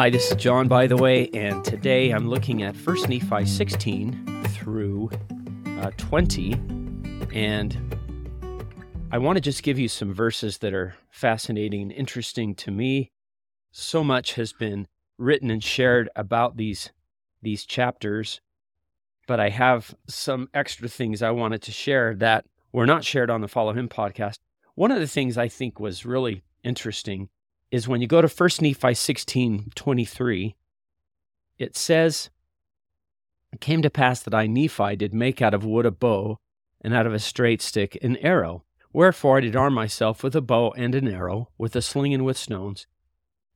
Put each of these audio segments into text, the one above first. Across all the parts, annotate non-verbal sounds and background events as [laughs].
Hi, this is John, by the way, and today I'm looking at 1 Nephi 16 through uh, 20. And I want to just give you some verses that are fascinating and interesting to me. So much has been written and shared about these, these chapters, but I have some extra things I wanted to share that were not shared on the Follow Him podcast. One of the things I think was really interesting is when you go to 1 Nephi 16 23, it says, It came to pass that I, Nephi, did make out of wood a bow, and out of a straight stick an arrow. Wherefore I did arm myself with a bow and an arrow, with a sling and with stones.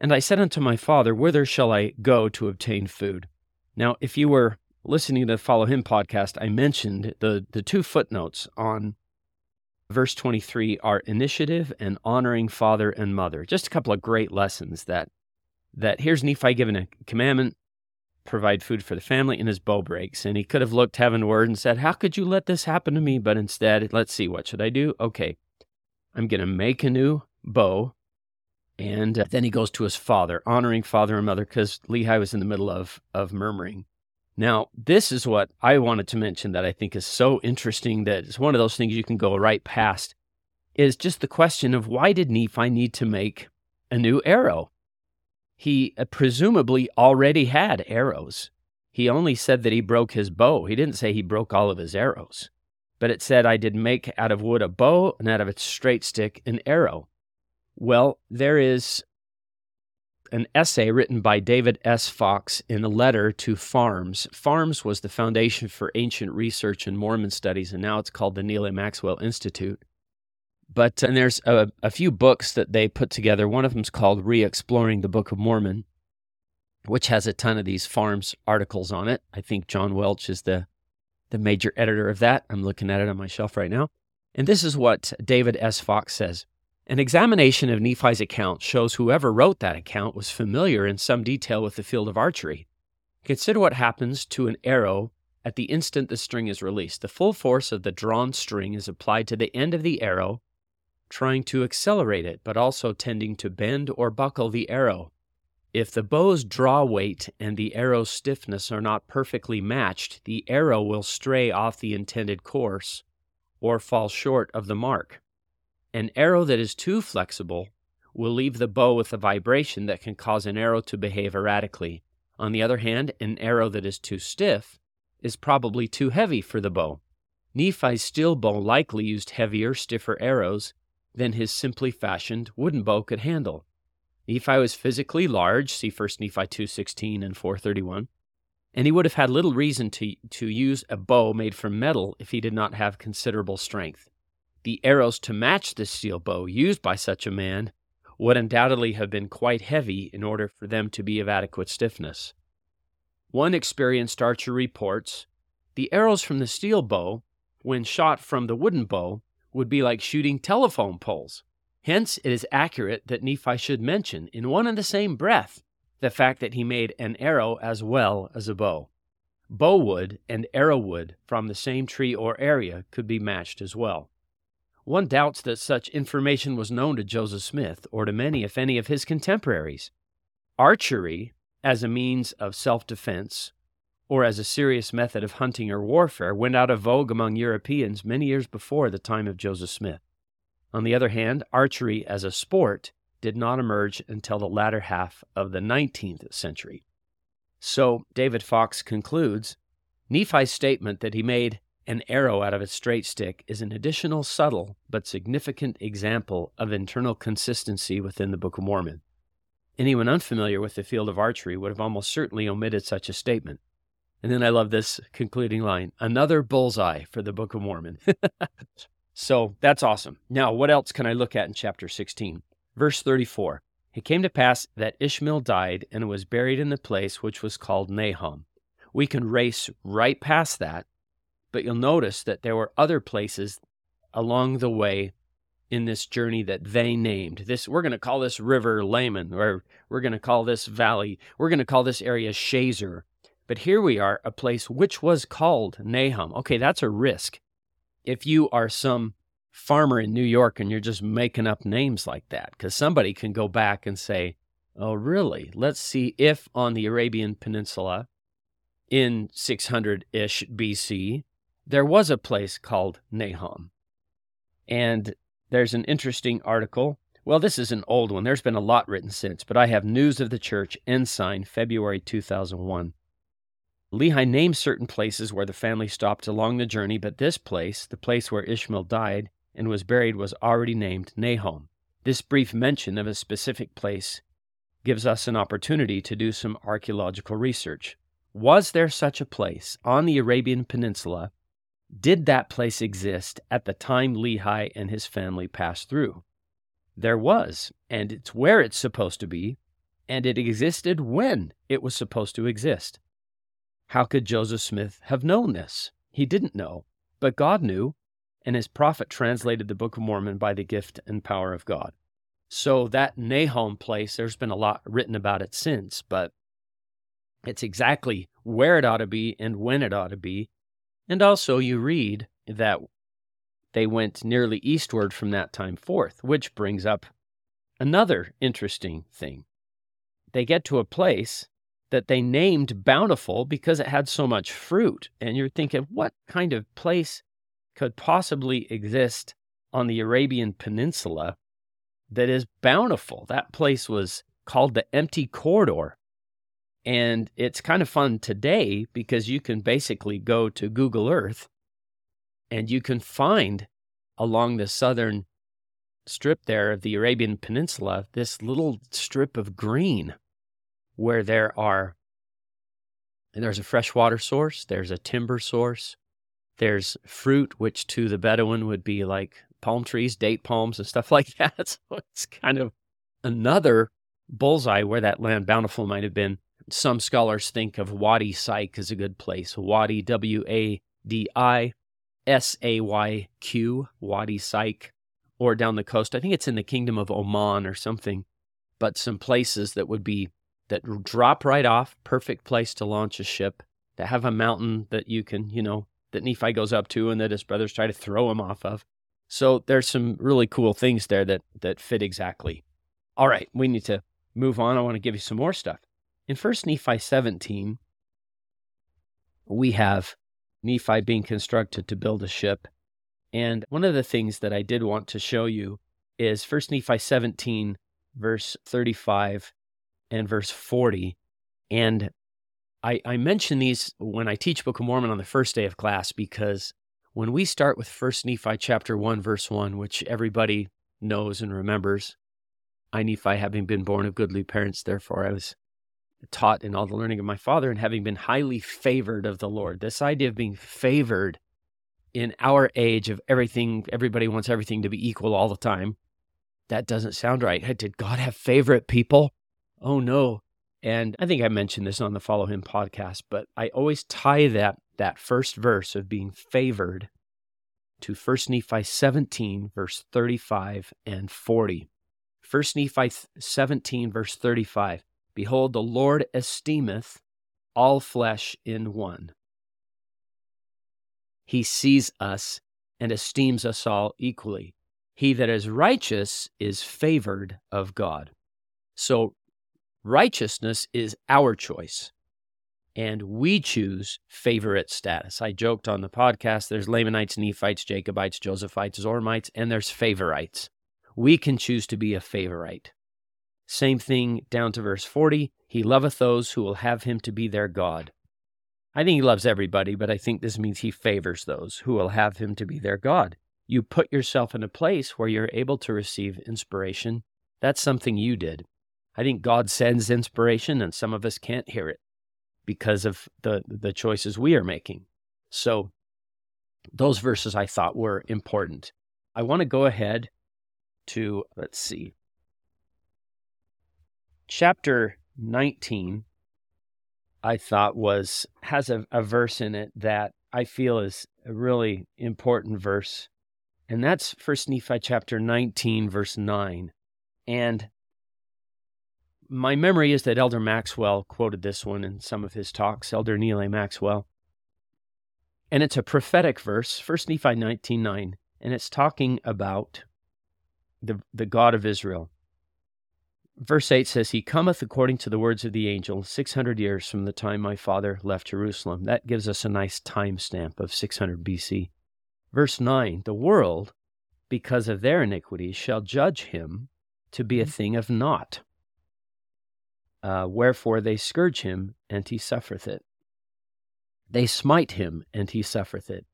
And I said unto my father, Whither shall I go to obtain food? Now, if you were listening to the Follow Him podcast, I mentioned the, the two footnotes on verse 23 are initiative and honoring father and mother. Just a couple of great lessons that that here's Nephi given a commandment, provide food for the family, and his bow breaks. And he could have looked heavenward and said, How could you let this happen to me? But instead, let's see, what should I do? Okay, I'm going to make a new bow. And uh, then he goes to his father, honoring father and mother, because Lehi was in the middle of, of murmuring. Now, this is what I wanted to mention that I think is so interesting that it's one of those things you can go right past is just the question of why did Nephi need to make a new arrow? He uh, presumably already had arrows. He only said that he broke his bow. He didn't say he broke all of his arrows. But it said, I did make out of wood a bow, and out of its straight stick an arrow. Well, there is an essay written by David S. Fox in a letter to FARMS. FARMS was the Foundation for Ancient Research and Mormon Studies, and now it's called the Neal A. Maxwell Institute. But and there's a, a few books that they put together. One of them is called Re-Exploring the Book of Mormon, which has a ton of these FARMS articles on it. I think John Welch is the the major editor of that. I'm looking at it on my shelf right now. And this is what David S. Fox says. An examination of Nephi's account shows whoever wrote that account was familiar in some detail with the field of archery. Consider what happens to an arrow at the instant the string is released. The full force of the drawn string is applied to the end of the arrow, trying to accelerate it, but also tending to bend or buckle the arrow. If the bow's draw weight and the arrow's stiffness are not perfectly matched, the arrow will stray off the intended course or fall short of the mark. An arrow that is too flexible will leave the bow with a vibration that can cause an arrow to behave erratically. On the other hand, an arrow that is too stiff is probably too heavy for the bow. Nephi's steel bow likely used heavier, stiffer arrows than his simply fashioned wooden bow could handle. Nephi was physically large, see 1 Nephi 2.16 and 431, and he would have had little reason to, to use a bow made from metal if he did not have considerable strength the arrows to match the steel bow used by such a man would undoubtedly have been quite heavy in order for them to be of adequate stiffness. One experienced archer reports the arrows from the steel bow, when shot from the wooden bow, would be like shooting telephone poles. Hence, it is accurate that Nephi should mention, in one and the same breath, the fact that he made an arrow as well as a bow. Bow wood and arrow wood from the same tree or area could be matched as well. One doubts that such information was known to Joseph Smith or to many, if any, of his contemporaries. Archery, as a means of self defense or as a serious method of hunting or warfare, went out of vogue among Europeans many years before the time of Joseph Smith. On the other hand, archery as a sport did not emerge until the latter half of the 19th century. So, David Fox concludes Nephi's statement that he made an arrow out of a straight stick is an additional subtle but significant example of internal consistency within the Book of Mormon. Anyone unfamiliar with the field of archery would have almost certainly omitted such a statement. And then I love this concluding line another bullseye for the Book of Mormon. [laughs] so that's awesome. Now, what else can I look at in chapter 16? Verse 34 It came to pass that Ishmael died and was buried in the place which was called Nahom. We can race right past that but you'll notice that there were other places along the way in this journey that they named. This we're going to call this river Laman, or we're going to call this valley, we're going to call this area Shazer. But here we are, a place which was called Nahom. Okay, that's a risk. If you are some farmer in New York and you're just making up names like that because somebody can go back and say, oh, really? Let's see if on the Arabian Peninsula in 600 ish BC, there was a place called Nahom. And there's an interesting article. Well, this is an old one. There's been a lot written since, but I have News of the Church, Ensign, February 2001. Lehi names certain places where the family stopped along the journey, but this place, the place where Ishmael died and was buried, was already named Nahom. This brief mention of a specific place gives us an opportunity to do some archaeological research. Was there such a place on the Arabian Peninsula? Did that place exist at the time Lehi and his family passed through? There was, and it's where it's supposed to be, and it existed when it was supposed to exist. How could Joseph Smith have known this? He didn't know, but God knew, and his prophet translated the Book of Mormon by the gift and power of God. So that Nahom place, there's been a lot written about it since, but it's exactly where it ought to be and when it ought to be. And also, you read that they went nearly eastward from that time forth, which brings up another interesting thing. They get to a place that they named Bountiful because it had so much fruit. And you're thinking, what kind of place could possibly exist on the Arabian Peninsula that is bountiful? That place was called the Empty Quarter. And it's kind of fun today because you can basically go to Google Earth and you can find along the southern strip there of the Arabian Peninsula this little strip of green where there are and there's a freshwater source, there's a timber source, there's fruit, which to the Bedouin would be like palm trees, date palms, and stuff [laughs] like that. So it's kind of another bullseye where that land bountiful might have been. Some scholars think of Wadi Sayq as a good place. Wadi, W A D I S A Y Q, Wadi Sayq, or down the coast. I think it's in the kingdom of Oman or something, but some places that would be that drop right off, perfect place to launch a ship, that have a mountain that you can, you know, that Nephi goes up to and that his brothers try to throw him off of. So there's some really cool things there that that fit exactly. All right, we need to move on. I want to give you some more stuff. In First Nephi 17, we have Nephi being constructed to build a ship. And one of the things that I did want to show you is First Nephi 17, verse 35 and verse 40. And I, I mention these when I teach Book of Mormon on the first day of class because when we start with First Nephi chapter 1, verse 1, which everybody knows and remembers, I, Nephi, having been born of goodly parents, therefore I was taught in all the learning of my father, and having been highly favored of the Lord. This idea of being favored in our age of everything, everybody wants everything to be equal all the time. That doesn't sound right. Did God have favorite people? oh no. And I think I mentioned this on the Follow Him podcast, but I always tie that that first verse of being favored to 1 Nephi 17, verse 35 and 40. 1 Nephi 17, verse 35 Behold, the Lord esteemeth all flesh in one. He sees us and esteems us all equally. He that is righteous is favored of God. So Righteousness is our choice, and we choose favorite status. I joked on the podcast there's Lamanites, Nephites, Jacobites, Josephites, Zoramites, and there's favorites. We can choose to be a favorite. Same thing down to verse 40 He loveth those who will have him to be their God. I think he loves everybody, but I think this means he favors those who will have him to be their God. You put yourself in a place where you're able to receive inspiration. That's something you did. I think God sends inspiration and some of us can't hear it because of the, the choices we are making. So those verses I thought were important. I want to go ahead to, let's see, chapter 19, I thought was, has a, a verse in it that I feel is a really important verse. And that's First Nephi chapter 19, verse 9. And my memory is that Elder Maxwell quoted this one in some of his talks, Elder Neal A. Maxwell. And it's a prophetic verse, 1 Nephi 19.9. and it's talking about the, the God of Israel. Verse 8 says, He cometh according to the words of the angel, 600 years from the time my father left Jerusalem. That gives us a nice time stamp of 600 BC. Verse 9 The world, because of their iniquities, shall judge him to be a mm-hmm. thing of naught. Uh, wherefore they scourge him, and he suffereth it. They smite him, and he suffereth it.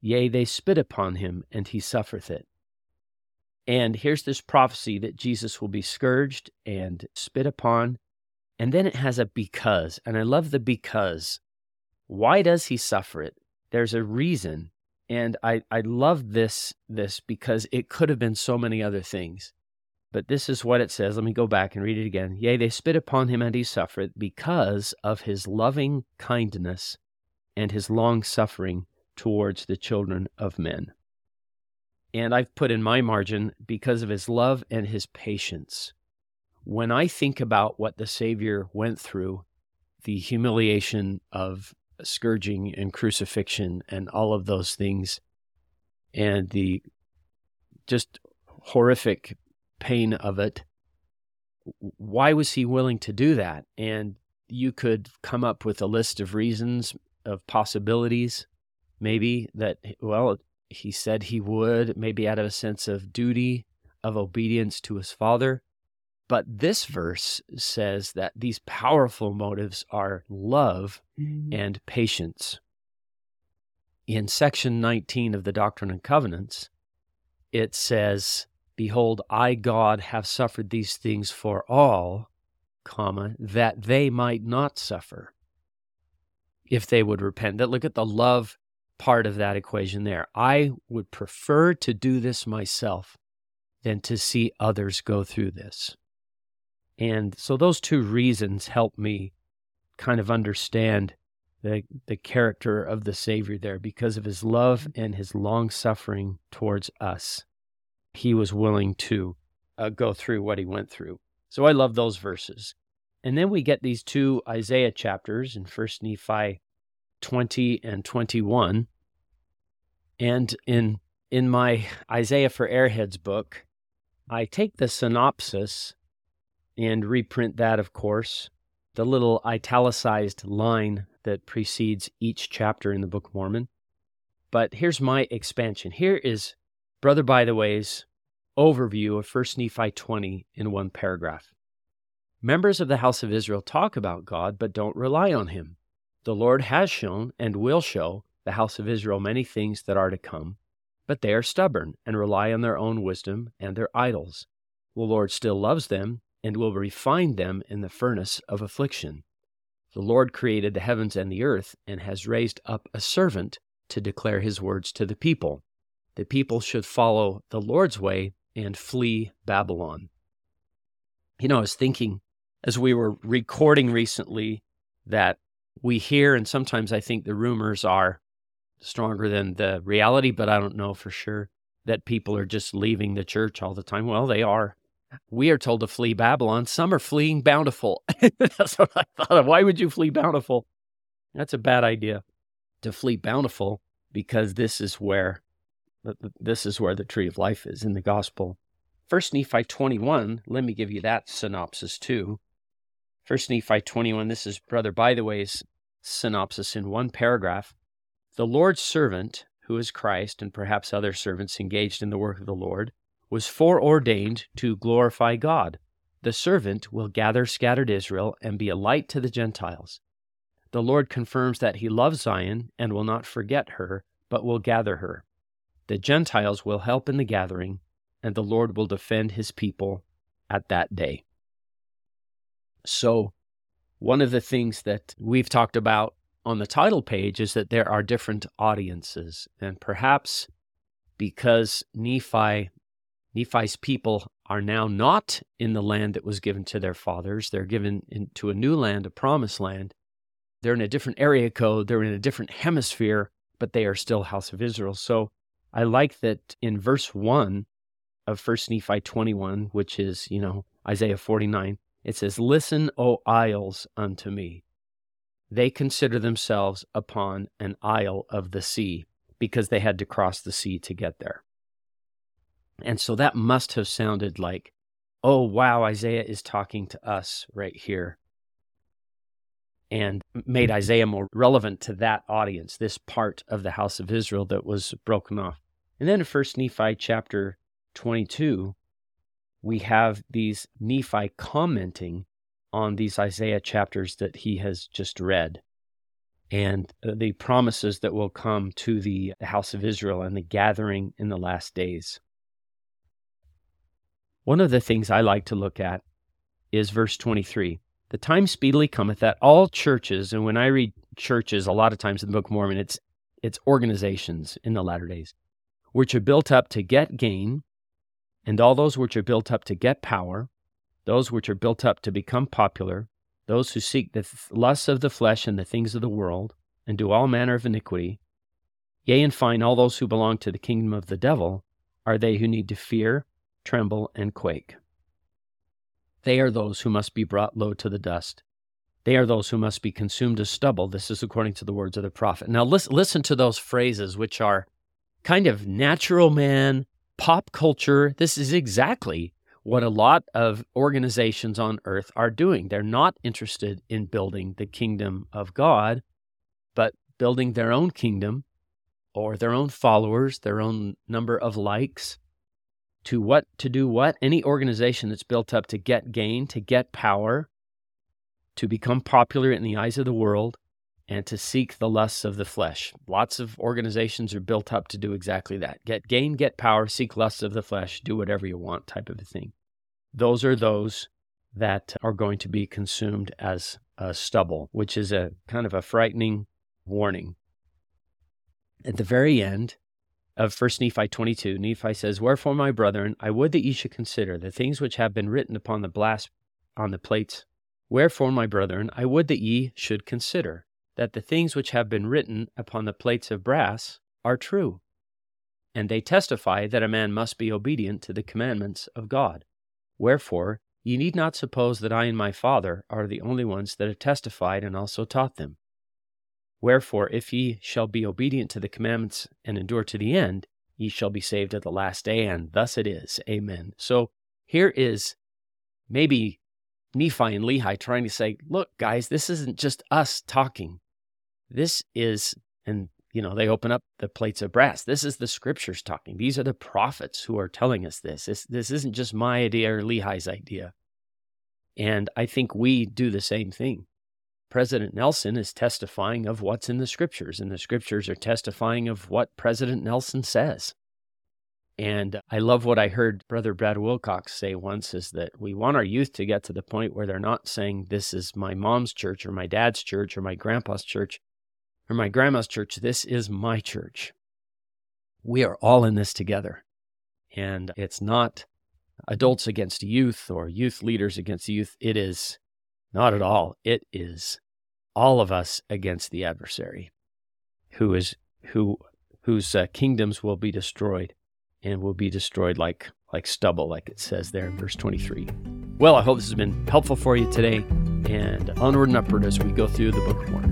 Yea, they spit upon him, and he suffereth it. And here's this prophecy that Jesus will be scourged and spit upon. And then it has a because. And I love the because. Why does he suffer it? There's a reason. And I, I love this, this because it could have been so many other things. But this is what it says. Let me go back and read it again. Yea, they spit upon him and he suffered because of his loving kindness and his long suffering towards the children of men. And I've put in my margin because of his love and his patience. When I think about what the Savior went through, the humiliation of scourging and crucifixion and all of those things, and the just horrific pain of it, why was he willing to do that? And you could come up with a list of reasons, of possibilities, maybe that, well, he said he would, maybe out of a sense of duty, of obedience to his father. But this verse says that these powerful motives are love mm-hmm. and patience. In section 19 of the Doctrine and Covenants, it says, Behold, I, God, have suffered these things for all, comma, that they might not suffer if they would repent. That look at the love part of that equation there. I would prefer to do this myself than to see others go through this. And so those two reasons help me kind of understand the, the character of the Savior there because of his love and his long suffering towards us. He was willing to uh, go through what he went through. So I love those verses. And then we get these two Isaiah chapters in 1st Nephi 20 and 21. And in in my Isaiah for Airheads book, I take the synopsis and reprint that, of course, the little italicized line that precedes each chapter in the Book of Mormon. But here's my expansion. Here is Brother Bytheway's overview of 1 Nephi 20 in one paragraph. Members of the house of Israel talk about God, but don't rely on him. The Lord has shown and will show the house of Israel many things that are to come, but they are stubborn and rely on their own wisdom and their idols. The Lord still loves them and will refine them in the furnace of affliction. The Lord created the heavens and the earth and has raised up a servant to declare his words to the people. The people should follow the Lord's way and flee Babylon. You know, I was thinking as we were recording recently that we hear, and sometimes I think the rumors are stronger than the reality, but I don't know for sure that people are just leaving the church all the time. Well, they are. We are told to flee Babylon. Some are fleeing Bountiful. [laughs] That's what I thought of. Why would you flee Bountiful? That's a bad idea to flee Bountiful because this is where this is where the tree of life is in the gospel. First Nephi 21, let me give you that synopsis too. First Nephi 21, this is Brother Bytheway's synopsis in one paragraph. The Lord's servant, who is Christ and perhaps other servants engaged in the work of the Lord, was foreordained to glorify God. The servant will gather scattered Israel and be a light to the Gentiles. The Lord confirms that he loves Zion and will not forget her, but will gather her. The Gentiles will help in the gathering, and the Lord will defend his people at that day. So, one of the things that we've talked about on the title page is that there are different audiences. And perhaps because Nephi, Nephi's people are now not in the land that was given to their fathers, they're given into a new land, a promised land. They're in a different area code, they're in a different hemisphere, but they are still house of Israel. So I like that in verse 1 of 1 Nephi 21, which is, you know, Isaiah 49, it says, Listen, O isles, unto me. They consider themselves upon an isle of the sea because they had to cross the sea to get there. And so that must have sounded like, oh, wow, Isaiah is talking to us right here. And made Isaiah more relevant to that audience, this part of the house of Israel that was broken off. And then in 1 Nephi chapter 22, we have these Nephi commenting on these Isaiah chapters that he has just read and uh, the promises that will come to the house of Israel and the gathering in the last days. One of the things I like to look at is verse 23. The time speedily cometh that all churches, and when I read churches, a lot of times in the Book of Mormon, it's it's organizations in the latter days, which are built up to get gain, and all those which are built up to get power, those which are built up to become popular, those who seek the lusts of the flesh and the things of the world, and do all manner of iniquity, yea, and fine, all those who belong to the kingdom of the devil, are they who need to fear, tremble, and quake. They are those who must be brought low to the dust. They are those who must be consumed as stubble. This is according to the words of the prophet. Now, listen, listen to those phrases, which are kind of natural man, pop culture. This is exactly what a lot of organizations on earth are doing. They're not interested in building the kingdom of God, but building their own kingdom or their own followers, their own number of likes. To what to do what? Any organization that's built up to get gain, to get power, to become popular in the eyes of the world, and to seek the lusts of the flesh. Lots of organizations are built up to do exactly that get gain, get power, seek lusts of the flesh, do whatever you want type of a thing. Those are those that are going to be consumed as a stubble, which is a kind of a frightening warning. At the very end of 1 Nephi 22, Nephi says, Wherefore, my brethren, I would that ye should consider the things which have been written upon the blast on the plates. Wherefore, my brethren, I would that ye should consider that the things which have been written upon the plates of brass are true. And they testify that a man must be obedient to the commandments of God. Wherefore, ye need not suppose that I and my Father are the only ones that have testified and also taught them. Wherefore, if ye shall be obedient to the commandments and endure to the end, ye shall be saved at the last day. And thus it is. Amen. So here is maybe Nephi and Lehi trying to say, look, guys, this isn't just us talking. This is, and you know, they open up the plates of brass. This is the scriptures talking. These are the prophets who are telling us this. This, this isn't just my idea or Lehi's idea. And I think we do the same thing. President Nelson is testifying of what's in the scriptures, and the scriptures are testifying of what President Nelson says. And I love what I heard Brother Brad Wilcox say once is that we want our youth to get to the point where they're not saying, This is my mom's church or my dad's church or my grandpa's church or my grandma's church. This is my church. We are all in this together. And it's not adults against youth or youth leaders against youth. It is not at all. It is all of us against the adversary who is who whose uh, kingdoms will be destroyed and will be destroyed like like stubble like it says there in verse 23 well i hope this has been helpful for you today and onward and upward as we go through the book of mormon